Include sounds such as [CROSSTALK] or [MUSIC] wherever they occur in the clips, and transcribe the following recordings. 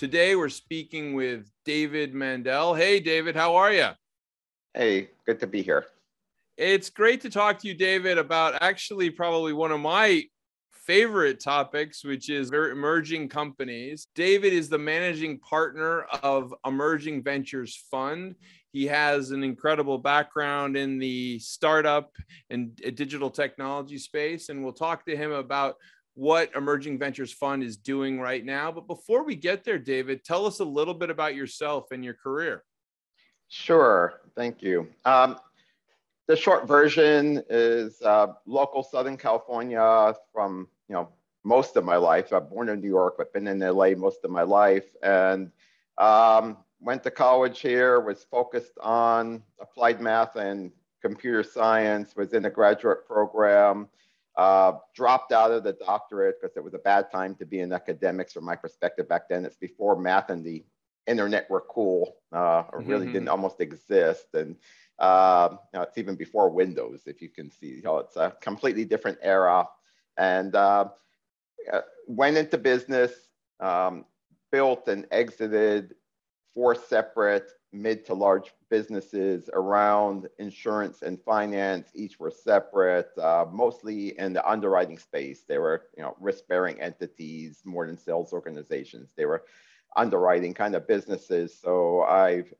Today we're speaking with David Mandel. Hey, David, how are you? Hey, good to be here. It's great to talk to you, David, about actually probably one of my favorite topics, which is emerging companies. David is the managing partner of Emerging Ventures Fund. He has an incredible background in the startup and uh, digital technology space, and we'll talk to him about what Emerging Ventures Fund is doing right now. But before we get there, David, tell us a little bit about yourself and your career. Sure, thank you. Um, the short version is uh, local Southern California from you know most of my life. I'm born in New York, but been in LA most of my life, and um, went to college here. Was focused on applied math and computer science. Was in a graduate program. Uh, dropped out of the doctorate because it was a bad time to be in academics from my perspective back then. It's before math and the internet were cool, uh, or really mm-hmm. didn't almost exist. And uh, you know, it's even before Windows, if you can see. You know, it's a completely different era. And uh, went into business, um, built and exited four separate mid to large businesses around insurance and finance. Each were separate, uh, mostly in the underwriting space. They were, you know, risk-bearing entities more than sales organizations. They were underwriting kind of businesses. So I've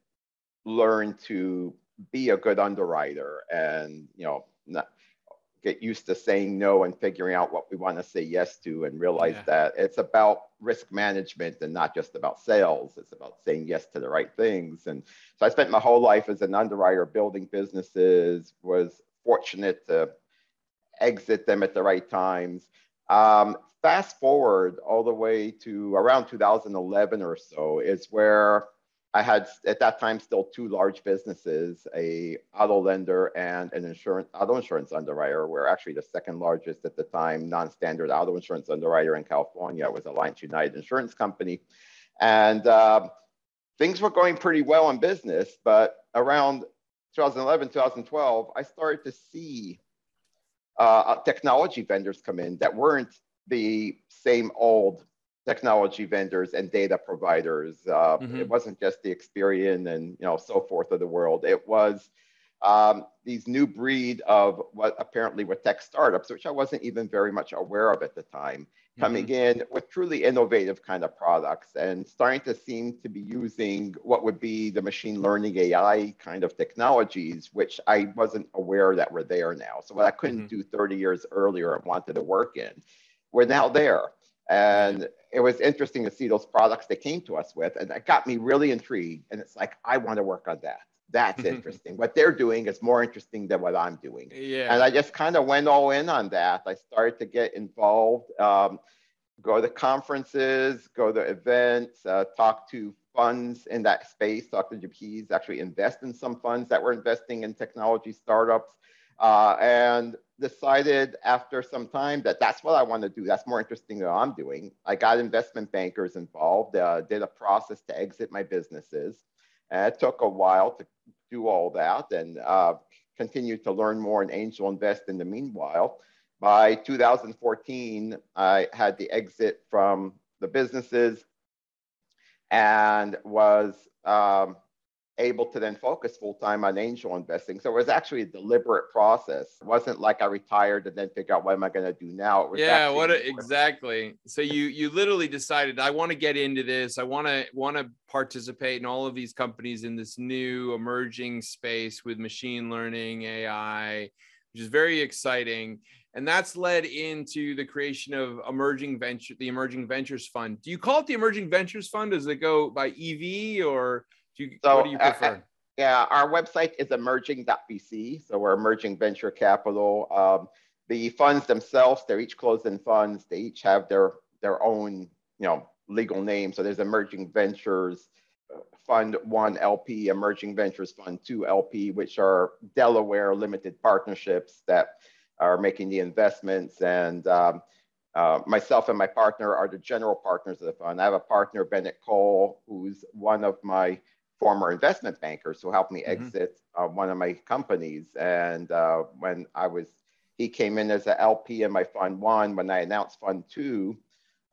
learned to be a good underwriter and, you know, not, get used to saying no and figuring out what we want to say yes to and realize yeah. that it's about risk management and not just about sales. It's about saying yes to the right things. And so i spent my whole life as an underwriter building businesses was fortunate to exit them at the right times. Um, fast forward all the way to around 2011 or so is where I had at that time still two large businesses, a auto lender and an insurance auto insurance underwriter. We're actually the second largest at the time non-standard auto insurance underwriter in California. Was Alliance United Insurance Company, and uh, things were going pretty well in business. But around 2011, 2012, I started to see uh, technology vendors come in that weren't the same old technology vendors and data providers. Uh, mm-hmm. It wasn't just the Experian and you know so forth of the world. It was um, these new breed of what apparently were tech startups, which I wasn't even very much aware of at the time, coming mm-hmm. in with truly innovative kind of products and starting to seem to be using what would be the machine learning AI kind of technologies, which I wasn't aware that were there now. So what I couldn't mm-hmm. do 30 years earlier and wanted to work in, we're now there. And it was interesting to see those products they came to us with. And that got me really intrigued. And it's like, I want to work on that. That's [LAUGHS] interesting. what they're doing is more interesting than what I'm doing. Yeah. And I just kind of went all in on that. I started to get involved, um, go to conferences, go to events, uh, talk to funds in that space, talk to GPs, actually invest in some funds that were investing in technology startups. Uh, and decided after some time that that's what I want to do. That's more interesting than I'm doing. I got investment bankers involved, uh, did a process to exit my businesses. And it took a while to do all that and uh, to learn more and angel invest in the meanwhile. By 2014, I had the exit from the businesses and was um, able to then focus full time on angel investing. So it was actually a deliberate process. It wasn't like I retired and then figure out what am I going to do now. yeah, what a, exactly. So you you literally decided I want to get into this. I want to want to participate in all of these companies in this new emerging space with machine learning, AI, which is very exciting. And that's led into the creation of emerging venture, the Emerging Ventures Fund. Do you call it the Emerging Ventures Fund? Does it go by EV or do you, so, what do you prefer? Uh, yeah, our website is emerging.vc. So we're emerging venture capital. Um, the funds themselves, they're each closed-end funds. They each have their their own, you know, legal name. So there's Emerging Ventures Fund 1 LP, Emerging Ventures Fund 2 LP, which are Delaware limited partnerships that are making the investments. And um, uh, myself and my partner are the general partners of the fund. I have a partner, Bennett Cole, who's one of my former investment bankers who helped me mm-hmm. exit uh, one of my companies. And uh, when I was, he came in as an LP in my fund one. When I announced fund two,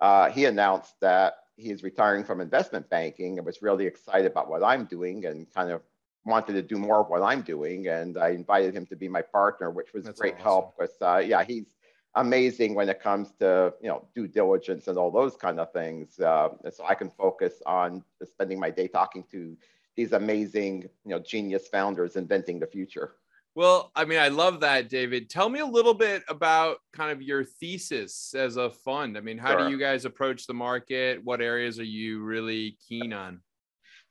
uh, he announced that he is retiring from investment banking and was really excited about what I'm doing and kind of wanted to do more of what I'm doing. And I invited him to be my partner, which was That's great awesome. help. Because uh, yeah, he's amazing when it comes to you know due diligence and all those kind of things. Uh, so I can focus on spending my day talking to these amazing you know genius founders inventing the future. Well, I mean, I love that, David. Tell me a little bit about kind of your thesis as a fund. I mean, how sure. do you guys approach the market? What areas are you really keen on?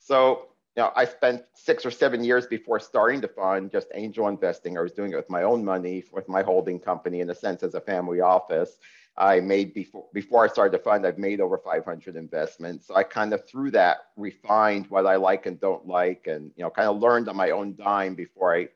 So, know, I spent six or seven years before starting the fund just angel investing. I was doing it with my own money, with my holding company, in a sense, as a family office. I made before before I started the fund, I've made over 500 investments. So I kind of through that refined what I like and don't like, and you know, kind of learned on my own dime before I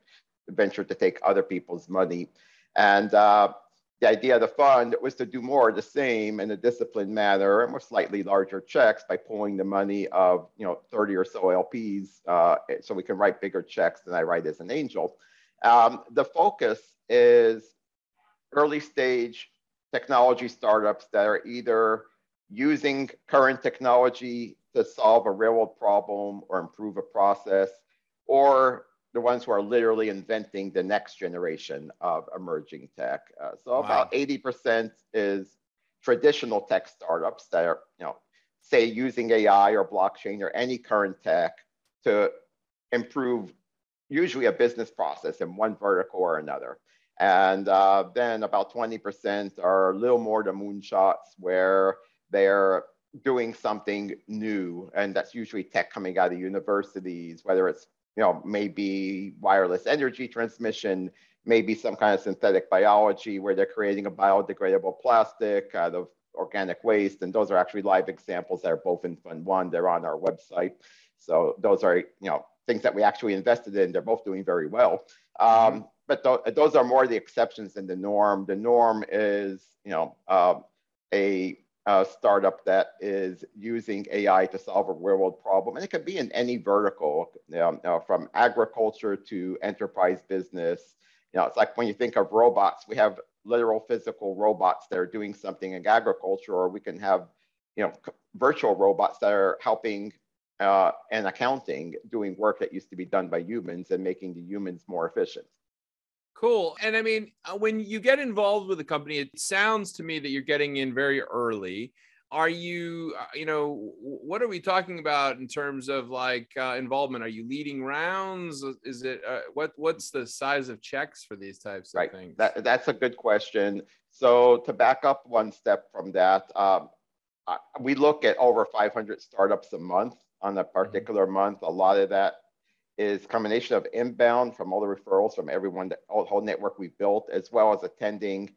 venture to take other people's money. And uh, the idea of the fund was to do more of the same in a disciplined manner and with slightly larger checks by pulling the money of you know 30 or so LPs uh, so we can write bigger checks than I write as an angel. Um, the focus is early stage technology startups that are either using current technology to solve a real world problem or improve a process or the ones who are literally inventing the next generation of emerging tech. Uh, so wow. about 80% is traditional tech startups that are, you know, say using AI or blockchain or any current tech to improve usually a business process in one vertical or another. And uh, then about 20% are a little more the moonshots where they're doing something new. And that's usually tech coming out of universities, whether it's you know, maybe wireless energy transmission, maybe some kind of synthetic biology where they're creating a biodegradable plastic out of organic waste. And those are actually live examples that are both in Fund One. They're on our website. So those are, you know, things that we actually invested in. They're both doing very well. Um, mm-hmm. but th- those are more the exceptions than the norm. The norm is, you know, uh, a uh, startup that is using AI to solve a real world problem. And it could be in any vertical, you know, from agriculture to enterprise business. You know, it's like when you think of robots, we have literal physical robots that are doing something in agriculture, or we can have, you know, virtual robots that are helping uh, and accounting, doing work that used to be done by humans and making the humans more efficient. Cool. And I mean, uh, when you get involved with a company, it sounds to me that you're getting in very early. Are you, uh, you know, what are we talking about in terms of like uh, involvement? Are you leading rounds? Is it uh, what? What's the size of checks for these types of right. things? That, that's a good question. So to back up one step from that, um, we look at over 500 startups a month on a mm-hmm. particular mm-hmm. month. A lot of that is combination of inbound from all the referrals from everyone, that all, whole network we built, as well as attending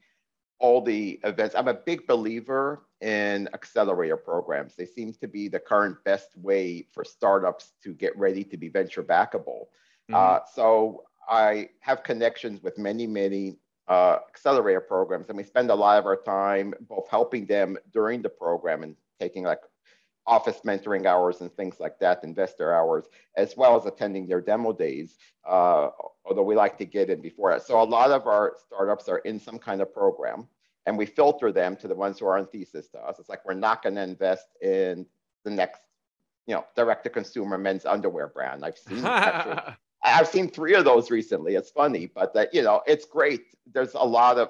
all the events. I'm a big believer in accelerator programs. They seem to be the current best way for startups to get ready to be venture backable. Mm-hmm. Uh, so I have connections with many, many uh, accelerator programs, and we spend a lot of our time both helping them during the program and taking like office mentoring hours and things like that, investor hours, as well as attending their demo days, uh, although we like to get in before that. So a lot of our startups are in some kind of program and we filter them to the ones who are on thesis to us. It's like we're not going to invest in the next, you know, direct to consumer men's underwear brand. I've seen [LAUGHS] actually, I've seen three of those recently. It's funny, but that, you know, it's great. There's a lot of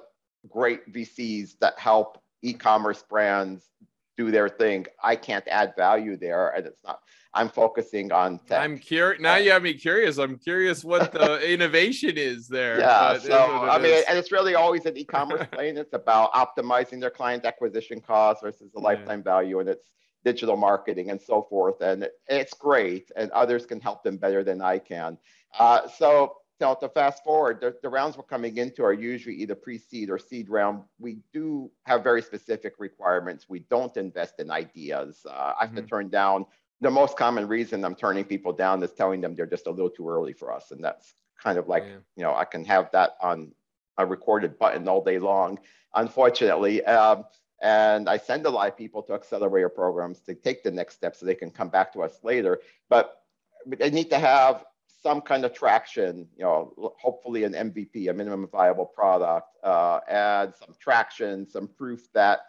great VCs that help e-commerce brands do their thing. I can't add value there, and it's not. I'm focusing on tech. I'm curious. Now you have me curious. I'm curious what the [LAUGHS] innovation is there. Yeah. So I mean, is. and it's really always an e-commerce [LAUGHS] plane. it's about optimizing their client acquisition costs versus the lifetime yeah. value, and it's digital marketing and so forth. And it's great, and others can help them better than I can. Uh, so so to fast forward, the, the, rounds we're coming into are usually either pre-seed or seed round. We do have very specific requirements. We don't invest in ideas. Uh, I have mm-hmm. to turn down. The most common reason I'm turning people down is telling them they're just a little too early for us, and that's kind of like yeah. you know I can have that on a recorded button all day long. Unfortunately. Um, and I send a lot of people to accelerator programs to take the next step so they can come back to us later. But they need to have some kind of traction, you know, hopefully an MVP, a minimum viable product, uh, and some traction, some proof that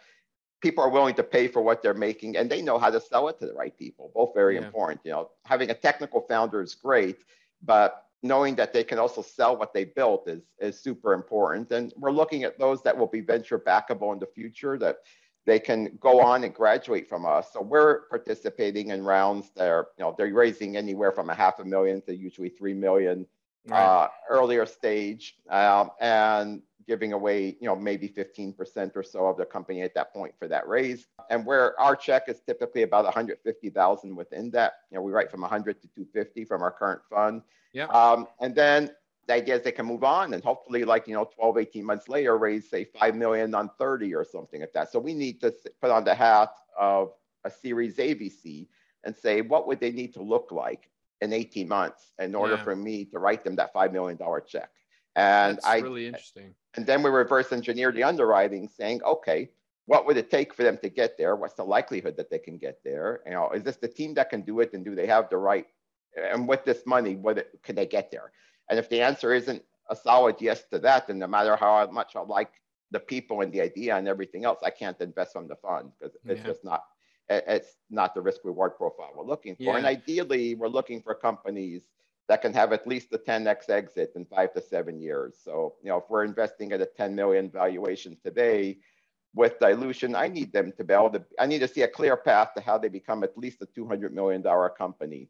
people are willing to pay for what they're making and they know how to sell it to the right people. Both very yeah. important. You know, having a technical founder is great, but knowing that they can also sell what they built is, is super important. And we're looking at those that will be venture backable in the future that they can go on and graduate from us. So we're participating in rounds that are, you know, they're raising anywhere from a half a million to usually 3 million right. uh, earlier stage um, and giving away, you know, maybe 15% or so of the company at that point for that raise. And where our check is typically about 150,000 within that, you know, we write from 100 to 250 from our current fund. Yeah. Um, and then the idea is they can move on and hopefully like, you know, 12, 18 months later, raise say 5 million on 30 or something like that. So we need to put on the hat of a series ABC and say, what would they need to look like in 18 months in order yeah. for me to write them that $5 million check? And That's I really interesting. And then we reverse engineer the underwriting saying, okay, what would it take for them to get there? What's the likelihood that they can get there? You know, is this the team that can do it and do they have the right and with this money, what can they get there? And if the answer isn't a solid yes to that, then no matter how much I like the people and the idea and everything else, I can't invest from the fund because it's yeah. just not it's not the risk reward profile we're looking for. Yeah. And ideally, we're looking for companies that can have at least a 10x exit in five to seven years. So, you know, if we're investing at a 10 million valuation today with dilution, I need them to be able to, I need to see a clear path to how they become at least a $200 million company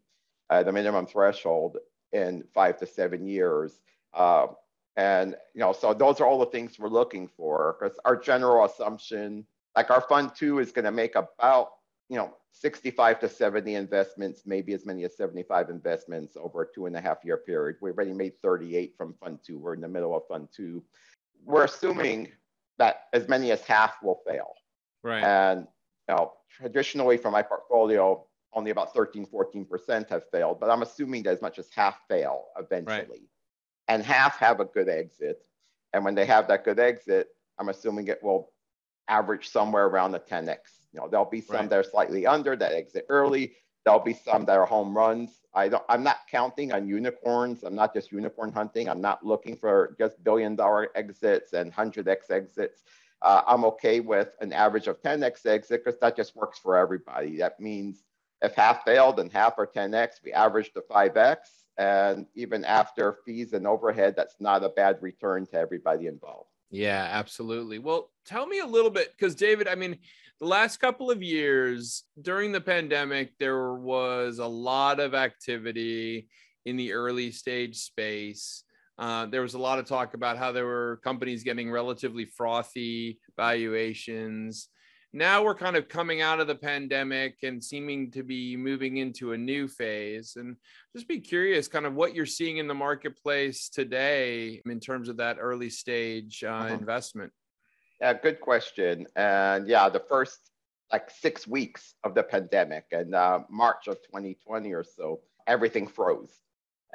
uh, the minimum threshold in five to seven years. Uh, and you know, so those are all the things we're looking for because our general assumption, like our fund two is going to make about you know 65 to 70 investments, maybe as many as 75 investments over a two and a half year period. We already made 38 from fund two. We're in the middle of fund two. We're assuming that as many as half will fail. Right. And you know, traditionally from my portfolio, only about 13, 14% have failed, but I'm assuming that as much as half fail eventually. Right. And half have a good exit. And when they have that good exit, I'm assuming it will average somewhere around the 10x. You know, there'll be some right. that are slightly under that exit early. There'll be some that are home runs. I don't I'm not counting on unicorns. I'm not just unicorn hunting. I'm not looking for just billion dollar exits and 100x exits. Uh, I'm okay with an average of 10x exit because that just works for everybody. That means if half failed and half are 10x, we average to 5x. And even after fees and overhead, that's not a bad return to everybody involved. Yeah, absolutely. Well, tell me a little bit because, David, I mean, the last couple of years during the pandemic, there was a lot of activity in the early stage space. Uh, there was a lot of talk about how there were companies getting relatively frothy valuations now we're kind of coming out of the pandemic and seeming to be moving into a new phase. And just be curious kind of what you're seeing in the marketplace today in terms of that early stage uh, uh-huh. investment. Yeah good question. And yeah the first like six weeks of the pandemic and uh, march of 2020 or so everything froze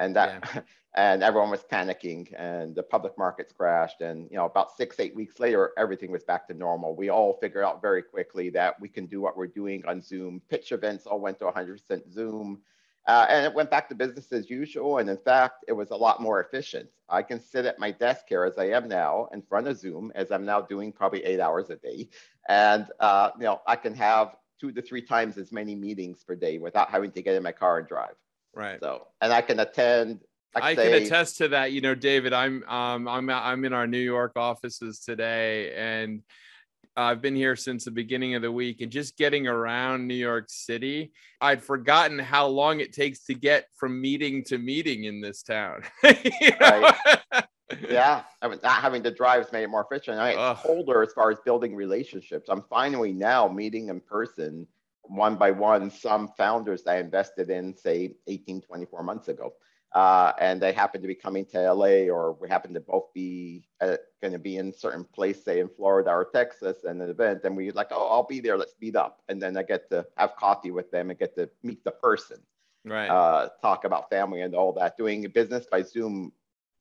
and that yeah. [LAUGHS] and everyone was panicking and the public markets crashed. And you know about six eight weeks later everything was back to normal. We all figured out very quickly that we can do what we're doing on zoom. Pitch events all went to 100% zoom. Uh, and it went back to business as usual. And in fact it was a lot more efficient. I can sit at my desk here as i am now in front of zoom as i'm now doing probably eight hours a day. And uh, you know i can have two to three times as many meetings per day without having to get in my car and drive Right. So, and I can attend. I, I say, can attest to that. You know, David, I'm um I'm I'm in our New York offices today, and I've been here since the beginning of the week, and just getting around New York City, I'd forgotten how long it takes to get from meeting to meeting in this town. [LAUGHS] right. [LAUGHS] yeah, I mean, not having to drive has made it more efficient. I mean, it's colder as far as building relationships. I'm finally now meeting in person one by one some founders that I invested in, say, 18, 24 months ago. Uh, and they happen to be coming to LA, or we happen to both be uh, going to be in certain place, say in Florida or Texas, and an event, and we like, oh, I'll be there. Let's meet up, and then I get to have coffee with them and get to meet the person, right? Uh, talk about family and all that. Doing business by Zoom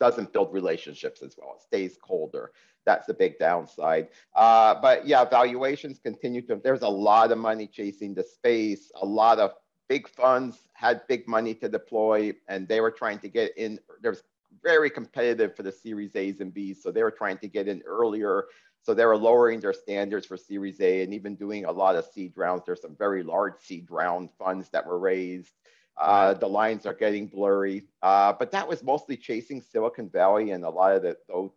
doesn't build relationships as well. It stays colder. That's the big downside. Uh, but yeah, valuations continue to. There's a lot of money chasing the space. A lot of big funds had big money to deploy, and they were trying to get in. There's very competitive for the Series A's and B's, so they were trying to get in earlier. So they were lowering their standards for Series A and even doing a lot of seed rounds. There's some very large seed round funds that were raised. Uh, the lines are getting blurry, uh, but that was mostly chasing Silicon Valley and a lot of the, those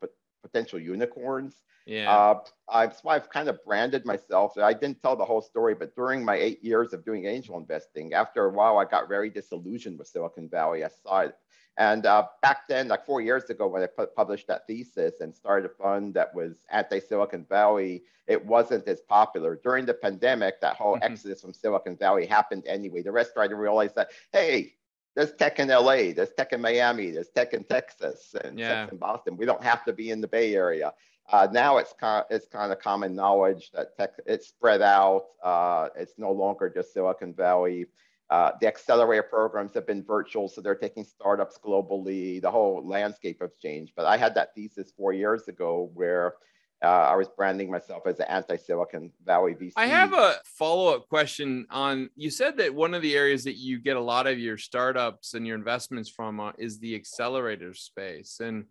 potential unicorns. Yeah. Uh, that's why I've kind of branded myself. I didn't tell the whole story, but during my eight years of doing angel investing, after a while, I got very disillusioned with Silicon Valley. I saw it. And uh, back then, like four years ago, when I published that thesis and started a fund that was anti Silicon Valley, it wasn't as popular. During the pandemic, that whole mm-hmm. exodus from Silicon Valley happened anyway. The rest started to realize that, hey, there's tech in LA, there's tech in Miami, there's tech in Texas, and yeah. tech in Boston. We don't have to be in the Bay Area. Uh, now it's kind of, it's kind of common knowledge that tech it's spread out. Uh, it's no longer just Silicon Valley. Uh, the accelerator programs have been virtual, so they're taking startups globally. The whole landscape has changed. But I had that thesis four years ago where uh, I was branding myself as an anti-Silicon Valley VC. I have a follow-up question on. You said that one of the areas that you get a lot of your startups and your investments from uh, is the accelerator space, and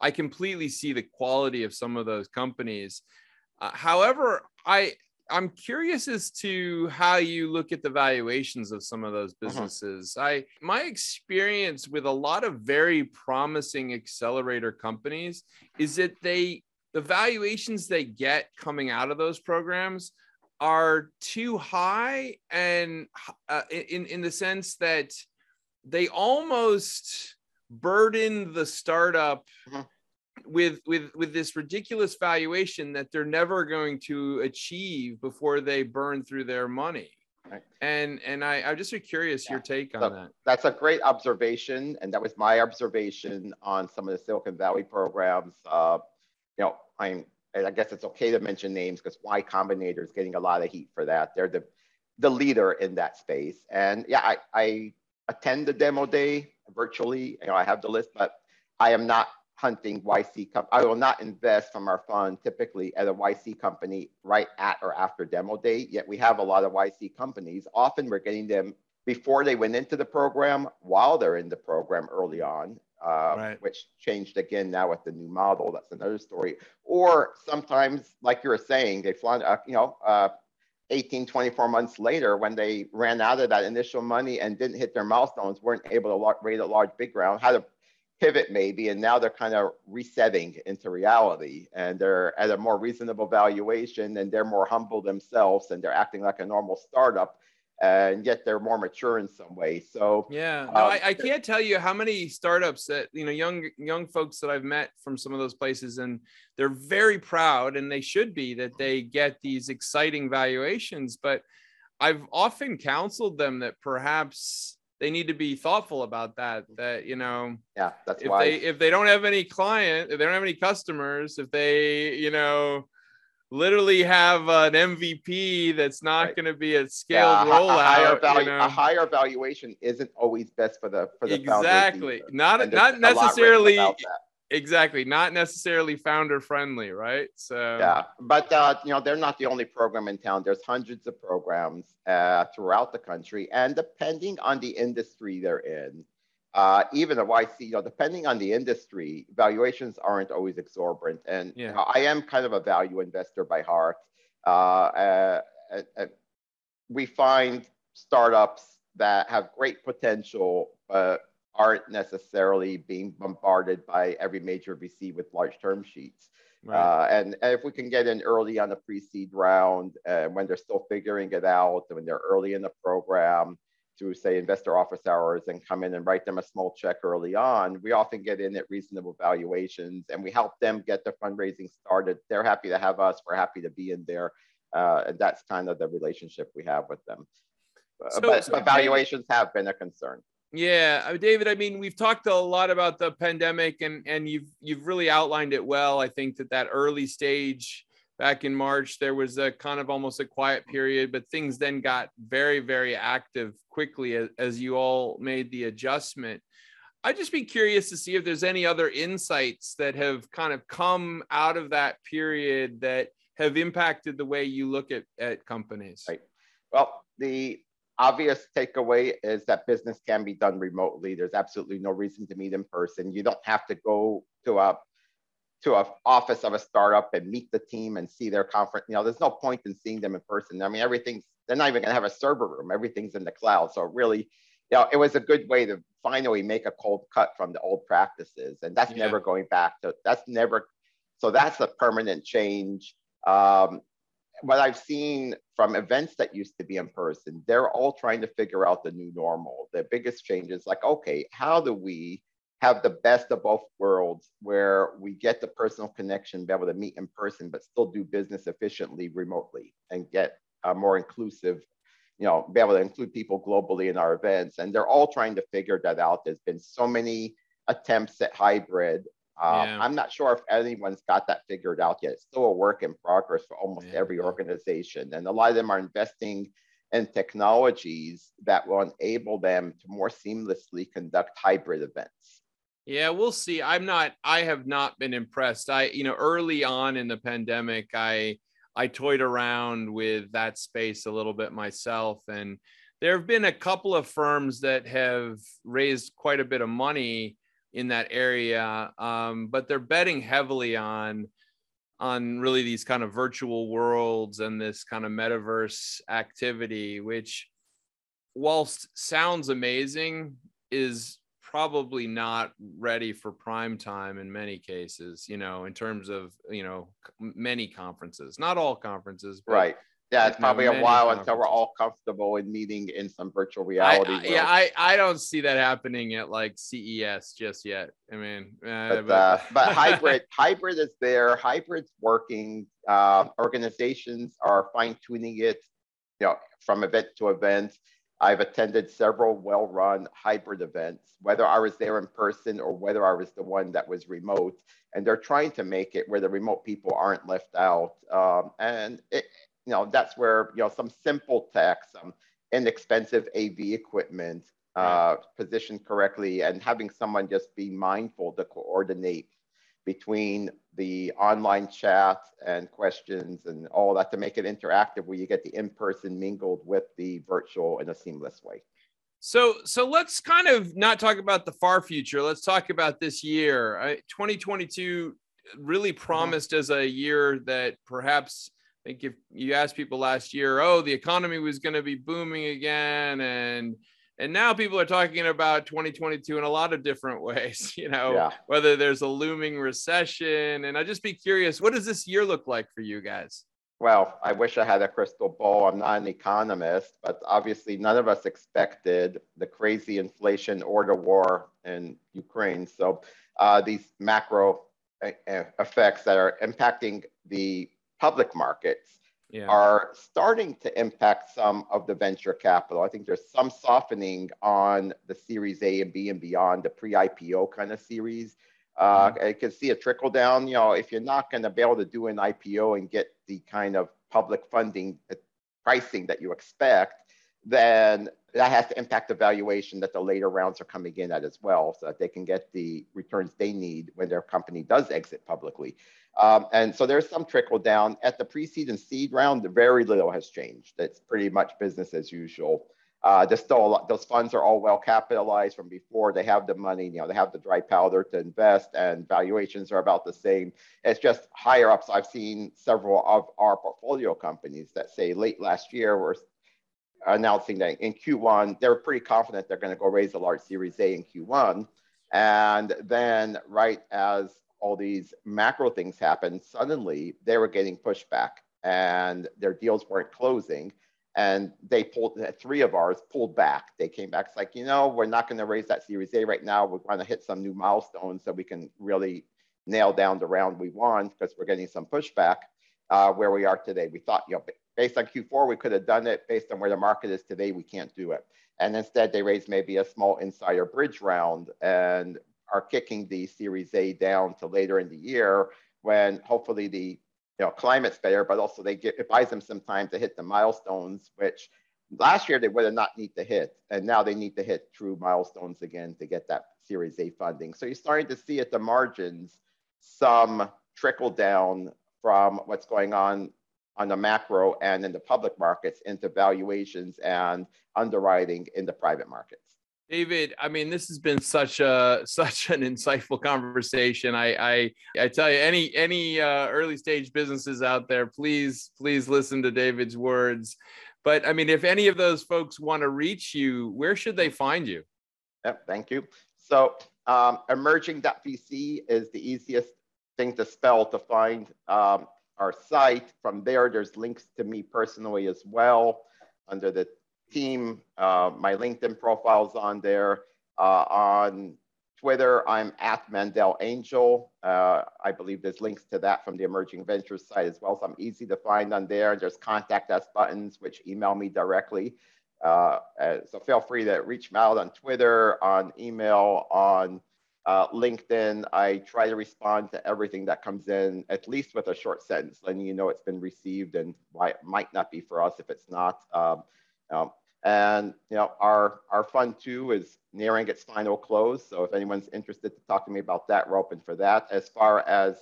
I completely see the quality of some of those companies. Uh, however, I I'm curious as to how you look at the valuations of some of those uh-huh. businesses. Uh-huh. I my experience with a lot of very promising accelerator companies is that they the valuations they get coming out of those programs are too high and uh, in in the sense that they almost burden the startup uh-huh. With with with this ridiculous valuation that they're never going to achieve before they burn through their money. Right. And and I, I'm just curious yeah. your take on so that. That's a great observation, and that was my observation on some of the Silicon Valley programs. Uh, you know, I'm I guess it's okay to mention names because Y Combinator is getting a lot of heat for that. They're the the leader in that space, and yeah, I, I attend the demo day virtually. You know, I have the list, but I am not hunting YC. Com- I will not invest from our fund typically at a YC company right at or after demo day. Yet we have a lot of YC companies. Often we're getting them before they went into the program, while they're in the program early on, uh, right. which changed again now with the new model. That's another story. Or sometimes, like you were saying, they fly, uh, you know, uh, 18, 24 months later, when they ran out of that initial money and didn't hit their milestones, weren't able to raise a large big round, had a pivot maybe, and now they're kind of resetting into reality and they're at a more reasonable valuation and they're more humble themselves and they're acting like a normal startup and yet they're more mature in some way. So yeah, no, um, I, I, can't tell you how many startups that you know young young folks that I've met from some of those places, and they're very proud, and they should be that they get these exciting valuations. But I've often counseled them that perhaps they need to be thoughtful about that. That you know, yeah, that's if why they if they don't have any client, if they don't have any customers, if they you know literally have an MVP that's not right. going to be a scaled yeah, rollout. A higher, value, you know? a higher valuation isn't always best for the for the exactly not not necessarily exactly not necessarily founder friendly, right? So yeah, but uh, you know they're not the only program in town. There's hundreds of programs uh, throughout the country, and depending on the industry they're in uh, even a YC, you know, depending on the industry, valuations aren't always exorbitant. And yeah. you know, I am kind of a value investor by heart. Uh, uh, uh, we find startups that have great potential, but aren't necessarily being bombarded by every major VC with large term sheets. Right. Uh, and, and, if we can get in early on the pre-seed round, uh, when they're still figuring it out, when they're early in the program, through say investor office hours and come in and write them a small check early on, we often get in at reasonable valuations and we help them get their fundraising started. They're happy to have us. We're happy to be in there. Uh, and that's kind of the relationship we have with them. so, but, so but valuations have been a concern. Yeah, uh, David. I mean, we've talked a lot about the pandemic, and and you've you've really outlined it well. I think that that early stage back in March, there was a kind of almost a quiet period, but things then got very very active quickly as, as you all made the adjustment. I'd just be curious to see if there's any other insights that have kind of come out of that period that have impacted the way you look at, at companies. Right. Well, the obvious takeaway is that business can be done remotely. There's absolutely no reason to meet in person. You don't have to go to a to a office of a startup and meet the team and see their conference. You know, there's no point in seeing them in person. I mean, everything's they're not even going to have a server room. Everything's in the cloud. So really, you know, it was a good way to finally make a cold cut from the old practices, and that's yeah. never going back to. That's never. So that's a permanent change. Um, what I've seen from events that used to be in person, they're all trying to figure out the new normal. The biggest change is like, okay, how do we have the best of both worlds where we get the personal connection, be able to meet in person, but still do business efficiently remotely and get a more inclusive you know, be able to include people globally in our events. And they're all trying to figure that out. There's been so many attempts at hybrid. Uh, yeah. I'm not sure if anyone's got that figured out yet. It's still a work in progress for almost yeah. every organization. And a lot of them are investing in technologies that will enable them to more seamlessly conduct hybrid events. Yeah, we'll see. I'm not, I have not been impressed. I, you know, early on in the pandemic, I, I toyed around with that space a little bit myself. And there have been a couple of firms that have raised quite a bit of money in that area, um, but they're betting heavily on on really these kind of virtual worlds and this kind of metaverse activity, which whilst sounds amazing, is probably not ready for prime time in many cases you know in terms of you know many conferences. Not all conferences right yeah it's probably a while until we're all comfortable in meeting in some virtual reality I, yeah I, I don't see that happening at like ces just yet i mean uh, but, but... Uh, but [LAUGHS] hybrid hybrid is there hybrid's working uh, organizations are fine-tuning it you know from event to event I've attended several well run hybrid events, whether I was there in person or whether I was the one that was remote. And they're trying to make it where the remote people aren't left out. Um, and it, you know, that's where, you know, some simple tech, some inexpensive AV equipment uh, positioned correctly, and having someone just be mindful to coordinate between the online chat and questions and all that to make it interactive where you get the in-person mingled with the virtual in a seamless way. So, so let's kind of not talk about the far future. Let's talk about this year. I, 2022 really mm-hmm. promised as a year that perhaps Think if you asked people last year, oh, the economy was going to be booming again and and now people are talking about 2022 in a lot of different [LAUGHS] ways you know yeah. whether there's a looming recession and i'd just be curious what does this year look like for you guys? Well i wish i had a crystal ball. I'm not an economist but obviously none of us expected the crazy inflation or the war in ukraine. So uh, these macro uh, uh, effects that are impacting the public markets yeah. are starting to impact some of the venture capital. I think there's some softening on the Series A and B and beyond, the pre-IPO kind of series. Uh, mm-hmm. I can see a trickle down. You know, if you're not going to be able to do an IPO and get the kind of public funding pricing that you expect, then that has to impact the valuation that the later rounds are coming in at as well, so that they can get the returns they need when their company does exit publicly. Um, and so there's some trickle down at the pre-seed and seed round. Very little has changed. It's pretty much business as usual. Uh, there's still a lot, those funds are all well capitalized from before. They have the money, you know, they have the dry powder to invest, and valuations are about the same. It's just higher ups. I've seen several of our portfolio companies that say late last year were announcing that in Q1 they're pretty confident they're going to go raise a large Series A in Q1, and then right as all these macro things happened, suddenly they were getting pushback and their deals weren't closing. And they pulled, three of ours pulled back. They came back. It's like, you know, we're not going to raise that Series A right now. We're going to hit some new milestones so we can really nail down the round we want because we're getting some pushback uh, where we are today. We thought, you know, based on Q4, we could have done it. Based on where the market is today, we can't do it. And instead, they raised maybe a small insider bridge round and are kicking the Series A down to later in the year when hopefully the you know climate's better, but also they get it buys them some time to hit the milestones, which last year they would have not need to hit, and now they need to hit true milestones again to get that Series A funding. So you're starting to see at the margins some trickle down from what's going on on the macro and in the public markets into valuations and underwriting in the private markets. David, I mean, this has been such a [LAUGHS] such an insightful conversation. I I, I tell you, any any uh, early stage businesses out there, please please listen to David's words. But I mean, if any of those folks want to reach you, where should they find you? Yep, thank you. So um, emerging.vc is the easiest thing to spell to find um, our site. From there, there's links to me personally as well under the team. Uh, my LinkedIn profile's on there. Uh, on Twitter, I'm at Mandel Angel. Uh, I believe there's links to that from the Emerging Ventures site as well. So I'm easy to find on there. There's contact us buttons, which email me directly. Uh, uh, so feel free to reach me out on Twitter, on email, on uh, LinkedIn. I try to respond to everything that comes in, at least with a short sentence, letting you know it's been received and why it might not be for us if it's not. Um, um, and you know, our our fund two is nearing its final close. So if anyone's interested to talk to me about that, we're open for that. As far as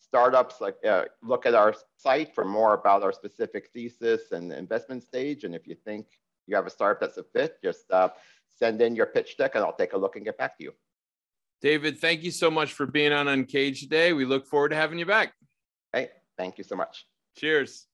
startups, like uh, look at our site for more about our specific thesis and investment stage. And if you think you have a startup that's a fit, just uh, send in your pitch deck and I'll take a look and get back to you. David, thank you so much for being on Uncaged today. We look forward to having you back. Hey, thank you so much. Cheers.